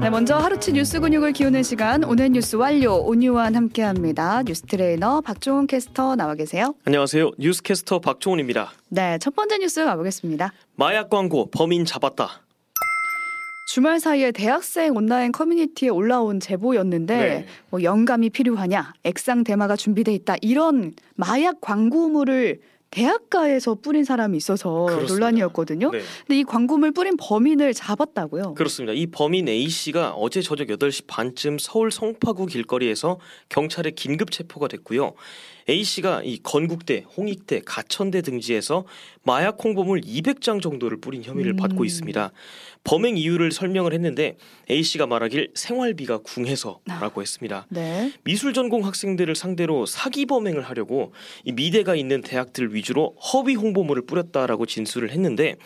네, 먼저 하루치 뉴스 근육을 키우는 시간 오늘 뉴스 완료 오뉴완 함께합니다. 뉴스 트레이너 박종훈 캐스터 나와 계세요. 안녕하세요. 뉴스 캐스터 박종훈입니다. 네, 첫 번째 뉴스 가보겠습니다. 마약 광고 범인 잡았다. 주말 사이에 대학생 온라인 커뮤니티에 올라온 제보였는데 네. 뭐 영감이 필요하냐, 액상 대마가 준비돼 있다 이런 마약 광고물을 대학가에서 뿌린 사람이 있어서 그렇습니다. 논란이었거든요. 네. 근데 이 광고물 뿌린 범인을 잡았다고요. 그렇습니다. 이 범인 A 씨가 어제 저녁 8시 반쯤 서울 성파구 길거리에서 경찰에 긴급 체포가 됐고요. A 씨가 이 건국대, 홍익대, 가천대 등지에서 마약 홍보물 200장 정도를 뿌린 혐의를 음. 받고 있습니다. 범행 이유를 설명을 했는데 A 씨가 말하길 생활비가 궁해서라고 했습니다. 네. 미술 전공 학생들을 상대로 사기 범행을 하려고 이 미대가 있는 대학들 위주로 허위 홍보물을 뿌렸다라고 진술을 했는데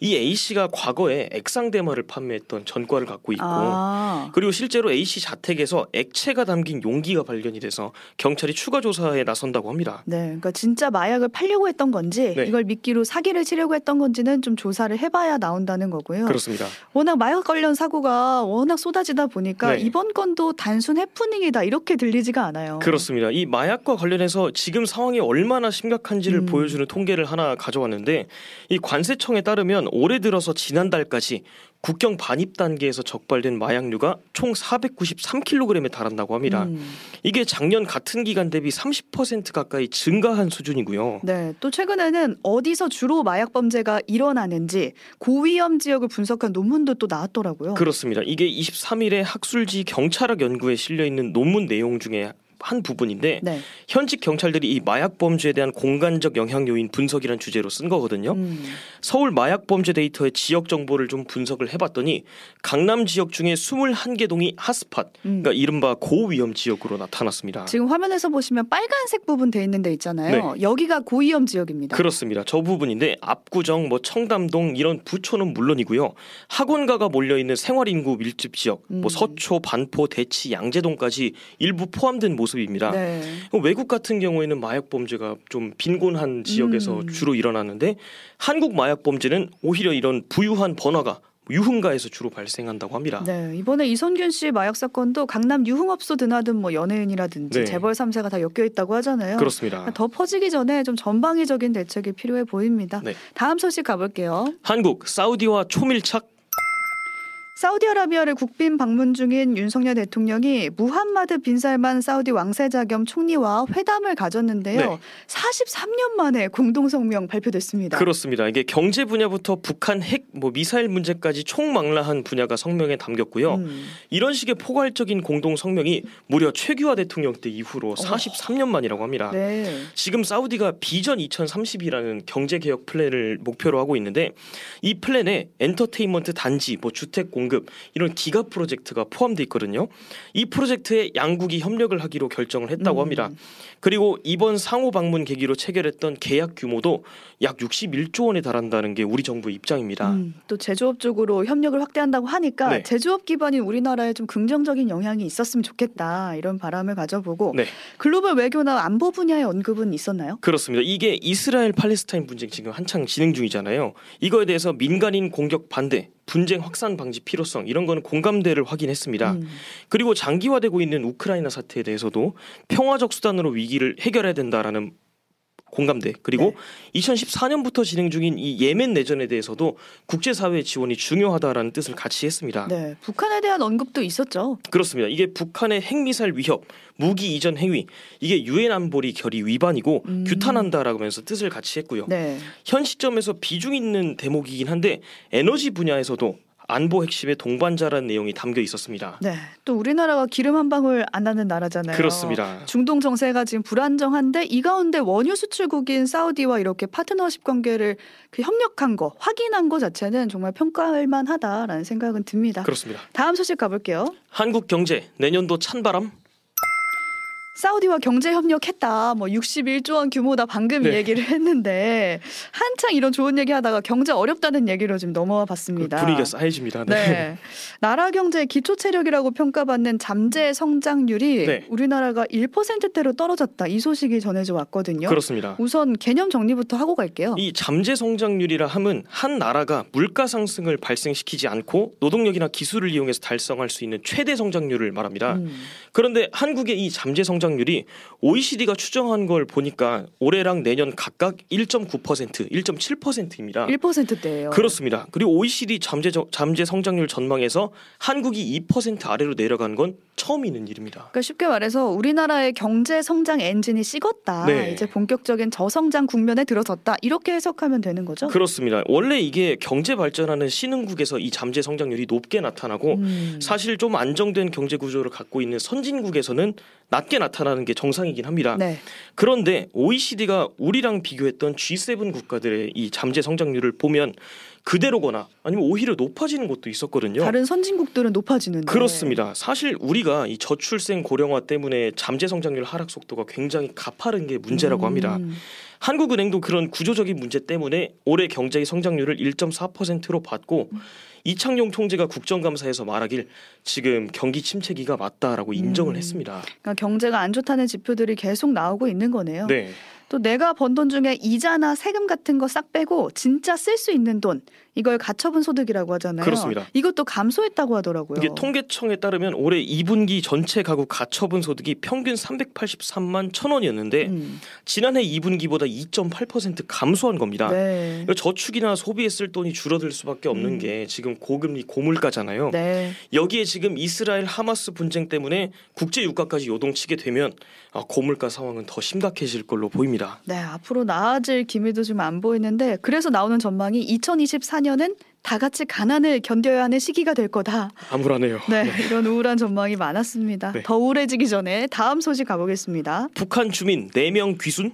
이 A 씨가 과거에 액상 대마를 판매했던 전과를 갖고 있고 아, 그리고 실제로 A 씨 자택에서 액체가 담긴 용기가 발견이 돼서 경찰이 추가 조사에 나선다고 합니다. 네. 그러니까 진짜 마약을 팔려고 했던 건지 네. 이걸 미끼로 사기를 치려고 했던 건지는 좀 조사를 해봐야 나온다는 거고요. 그렇습니다. 워낙 마약 관련 사고가 워낙 쏟아지다 보니까 네. 이번 건도 단순 해프닝이다 이렇게 들리지가 않아요. 그렇습니다. 이 마약과 관련해서 지금 상황이 얼마나 심각한지를 음. 보여주는 통계를 하나 가져왔는데 이 관세청에 따르면 올해 들어서 지난달까지 국경 반입 단계에서 적발된 마약류가 총 493kg에 달한다고 합니다. 음. 이게 작년 같은 기간 대비 30% 가까이 증가한 수준이고요. 네, 또 최근에는 어디서 주로 마약 범죄가 일어나는지 고위험 지역을 분석한 논문도 또 나왔더라고요. 그렇습니다. 이게 23일에 학술지 경찰학 연구에 실려 있는 논문 내용 중에 한 부분인데 네. 현직 경찰들이 이 마약 범죄에 대한 공간적 영향 요인 분석이라는 주제로 쓴 거거든요. 음. 서울 마약 범죄 데이터의 지역 정보를 좀 분석을 해봤더니 강남 지역 중에 21개 동이 핫스팟, 음. 그러니까 이른바 고위험 지역으로 나타났습니다. 지금 화면에서 보시면 빨간색 부분 돼 있는 데 있잖아요. 여기가 고위험 지역입니다. 네. 그렇습니다. 저 부분인데 압구정, 뭐 청담동 이런 부초는 물론이고요. 학원가가 몰려 있는 생활 인구 밀집 지역, 음. 뭐 서초, 반포, 대치, 양재동까지 일부 포함된 모습 입니다. 네. 외국 같은 경우에는 마약 범죄가 좀 빈곤한 지역에서 음. 주로 일어나는데 한국 마약 범죄는 오히려 이런 부유한 번화가 유흥가에서 주로 발생한다고 합니다. 네, 이번에 이선균 씨 마약 사건도 강남 유흥업소 드나든 뭐 연예인이라든지 네. 재벌 3세가 다 엮여 있다고 하잖아요. 그렇습니다. 더 퍼지기 전에 좀 전방위적인 대책이 필요해 보입니다. 네. 다음 소식 가볼게요. 한국 사우디와 초밀착 사우디아라비아를 국빈 방문 중인 윤석열 대통령이 무함마드 빈 살만 사우디 왕세자 겸 총리와 회담을 가졌는데요. 네. 43년 만에 공동 성명 발표됐습니다. 그렇습니다. 이게 경제 분야부터 북한 핵, 뭐 미사일 문제까지 총망라한 분야가 성명에 담겼고요. 음. 이런 식의 포괄적인 공동 성명이 무려 최규하 대통령 때 이후로 43년 만이라고 합니다. 네. 지금 사우디가 비전 2030이라는 경제 개혁 플랜을 목표로 하고 있는데 이 플랜에 엔터테인먼트 단지, 뭐 주택 공급 이런 기가 프로젝트가 포함돼 있거든요. 이 프로젝트에 양국이 협력을 하기로 결정을 했다고 음. 합니다. 그리고 이번 상호 방문 계기로 체결했던 계약 규모도 약 61조 원에 달한다는 게 우리 정부 입장입니다. 음, 또 제조업 쪽으로 협력을 확대한다고 하니까 네. 제조업 기반인 우리나라에 좀 긍정적인 영향이 있었으면 좋겠다 이런 바람을 가져보고 네. 글로벌 외교나 안보 분야의 언급은 있었나요? 그렇습니다. 이게 이스라엘 팔레스타인 분쟁 지금 한창 진행 중이잖아요. 이거에 대해서 민간인 공격 반대, 분쟁 확산 방지 필요성 이런 거는 공감대를 확인했습니다. 음. 그리고 장기화되고 있는 우크라이나 사태에 대해서도 평화적 수단으로 위기를 해결해야 된다라는 공감대 그리고 네. 2014년부터 진행 중인 이 예멘 내전에 대해서도 국제사회의 지원이 중요하다라는 뜻을 같이 했습니다. 네, 북한에 대한 언급도 있었죠. 그렇습니다. 이게 북한의 핵미사일 위협, 무기 이전 행위 이게 유엔 안보리 결의 위반이고 음. 규탄한다라고 하면서 뜻을 같이 했고요. 네, 현 시점에서 비중 있는 대목이긴 한데 에너지 분야에서도 안보 핵심의 동반자라는 내용이 담겨 있었습니다. 네, 또 우리나라가 기름 한 방울 안 나는 나라잖아요. 그렇습니다. 중동 정세가 지금 불안정한데 이 가운데 원유 수출국인 사우디와 이렇게 파트너십 관계를 그 협력한 거 확인한 거 자체는 정말 평가할 만하다라는 생각은 듭니다. 그렇습니다. 다음 소식 가볼게요. 한국 경제 내년도 찬바람 사우디와 경제 협력했다. 뭐 61조 원 규모다. 방금 이 네. 얘기를 했는데 한창 이런 좋은 얘기 하다가 경제 어렵다는 얘기로 지금 넘어와 봤습니다. 그 분위기가 싸해집니다. 네. 나라 경제의 기초 체력이라고 평가받는 잠재 성장률이 네. 우리나라가 1%대로 떨어졌다. 이 소식이 전해져 왔거든요. 그렇습니다. 우선 개념 정리부터 하고 갈게요. 이 잠재 성장률이라 함은 한 나라가 물가 상승을 발생시키지 않고 노동력이나 기술을 이용해서 달성할 수 있는 최대 성장률을 말합니다. 음. 그런데 한국의 이 잠재 성장 률이 OECD가 추정한 걸 보니까 올해랑 내년 각각 1.9%, 1.7%입니다. 1%대예요. 그렇습니다. 그리고 OECD 잠재 저- 잠재 성장률 전망에서 한국이 2% 아래로 내려간 건 처음 있는 일입니다. 그러니까 쉽게 말해서 우리나라의 경제 성장 엔진이 식었다. 네. 이제 본격적인 저성장 국면에 들어섰다. 이렇게 해석하면 되는 거죠. 그렇습니다. 원래 이게 경제 발전하는 신흥국에서 이 잠재 성장률이 높게 나타나고 음. 사실 좀 안정된 경제 구조를 갖고 있는 선진국에서는 낮게 나타나는 게 정상이긴 합니다. 네. 그런데 OECD가 우리랑 비교했던 G7 국가들의 이 잠재 성장률을 보면 그대로거나 아니면 오히려 높아지는 것도 있었거든요. 다른 선진국들은 높아지는데. 그렇습니다. 사실 우리가 이 저출생 고령화 때문에 잠재 성장률 하락 속도가 굉장히 가파른 게 문제라고 합니다. 음. 한국은행도 그런 구조적인 문제 때문에 올해 경제 성장률을 1.4%로 받고 이창용 총재가 국정감사에서 말하길 지금 경기 침체기가 맞다라고 인정을 음. 했습니다. 그러니까 경제가 안 좋다는 지표들이 계속 나오고 있는 거네요. 네. 또 내가 번 돈 중에 이자나 세금 같은 거 싹 빼고 진짜 쓸 수 있는 돈 이걸 가처분 소득이라고 하잖아요. 그렇습니다. 이것도 감소했다고 하더라고요. 이게 통계청에 따르면 올해 2분기 전체 가구 가처분 소득이 평균 383만 천 원이었는데 음. 지난해 2분기보다 2.8% 감소한 겁니다. 네. 저축이나 소비에 쓸 돈이 줄어들 수밖에 없는 음. 게 지금 고금리 고물가잖아요. 네. 여기에 지금 이스라엘 하마스 분쟁 때문에 국제 유가까지 요동치게 되면 아, 고물가 상황은 더 심각해질 걸로 보입니다. 네, 앞으로 나아질 기미도 좀 안 보이는데 그래서 나오는 전망이 2024년 은다 같이 가난을 견뎌야 하는 시기가 될 거다. 암울하네요. 네, 이런 우울한 전망이 많았습니다. 네. 더 우울해지기 전에 다음 소식 가보겠습니다. 북한 주민 4명 귀순?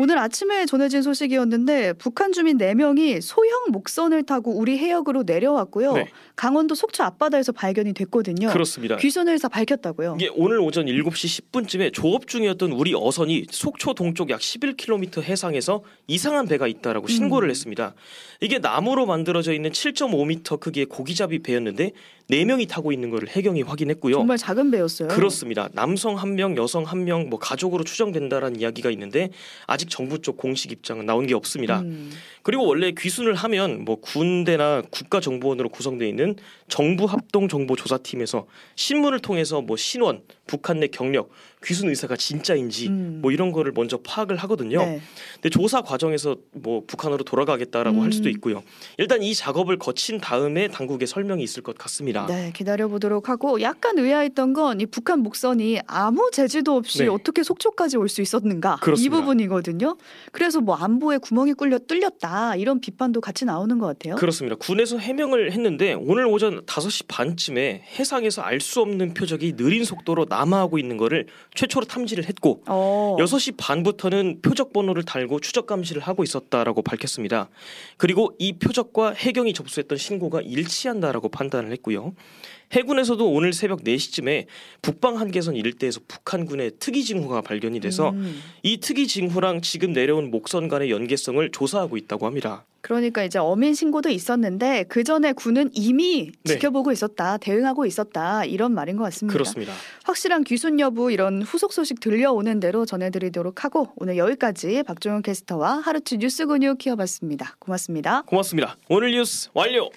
오늘 아침에 전해진 소식이었는데 북한 주민 4명이 소형 목선을 타고 우리 해역으로 내려왔고요. 네. 강원도 속초 앞바다에서 발견이 됐거든요. 그렇습니다. 귀순을 해서 밝혔다고요. 이게 오늘 오전 7시 10분쯤에 조업 중이었던 우리 어선이 속초 동쪽 약 11km 해상에서 이상한 배가 있다라고 신고를 음. 했습니다. 이게 나무로 만들어져 있는 7.5m 크기의 고기잡이 배였는데 4명이 타고 있는 것을 해경이 확인했고요. 정말 작은 배였어요. 그렇습니다. 남성 한 명, 여성 한 명, 뭐 가족으로 추정된다라는 이야기가 있는데 아직 정부 쪽 공식 입장은 나온 게 없습니다. 음, 그리고 원래 귀순을 하면 뭐 군대나 국가정보원으로 구성되어 있는 정부 합동 정보 조사팀에서 신문을 통해서 뭐 신원, 북한 내 경력, 귀순 의사가 진짜인지 음. 뭐 이런 거를 먼저 파악을 하거든요. 네. 근데 조사 과정에서 뭐 북한으로 돌아가겠다라고 할 수도 음. 있고요. 일단 이 작업을 거친 다음에 당국의 설명이 있을 것 같습니다. 네, 기다려 보도록 하고 약간 의아했던 건 이 북한 목선이 아무 제지도 없이 네. 어떻게 속초까지 올 수 있었는가 이 그렇습니다. 부분이거든요. 그래서 뭐 안보에 구멍이 꿀려 뚫렸다 이런 비판도 같이 나오는 것 같아요. 그렇습니다. 군에서 해명을 했는데 오늘 오전 5시 반쯤에 해상에서 알 수 없는 표적이 느린 속도로 남하하고 있는 거를 최초로 탐지를 했고 어, 6시 반부터는 표적 번호를 달고 추적 감시를 하고 있었다라고 밝혔습니다. 그리고 이 표적과 해경이 접수했던 신고가 일치한다라고 판단을 했고요. 해군에서도 오늘 새벽 4시쯤에 북방 한계선 일대에서 북한군의 특이 징후가 발견이 돼서 음, 이 특이 징후랑 지금 내려온 목선 간의 연계성을 조사하고 있다고 합니다. 그러니까 이제 어민 신고도 있었는데 그 전에 군은 이미 네. 지켜보고 있었다, 대응하고 있었다 이런 말인 것 같습니다. 그렇습니다. 확실한 귀순 여부 이런 후속 소식 들려오는 대로 전해드리도록 하고 오늘 여기까지 박종현 캐스터와 하루치 뉴스 근육 키워봤습니다. 고맙습니다. 고맙습니다. 오늘 뉴스 완료.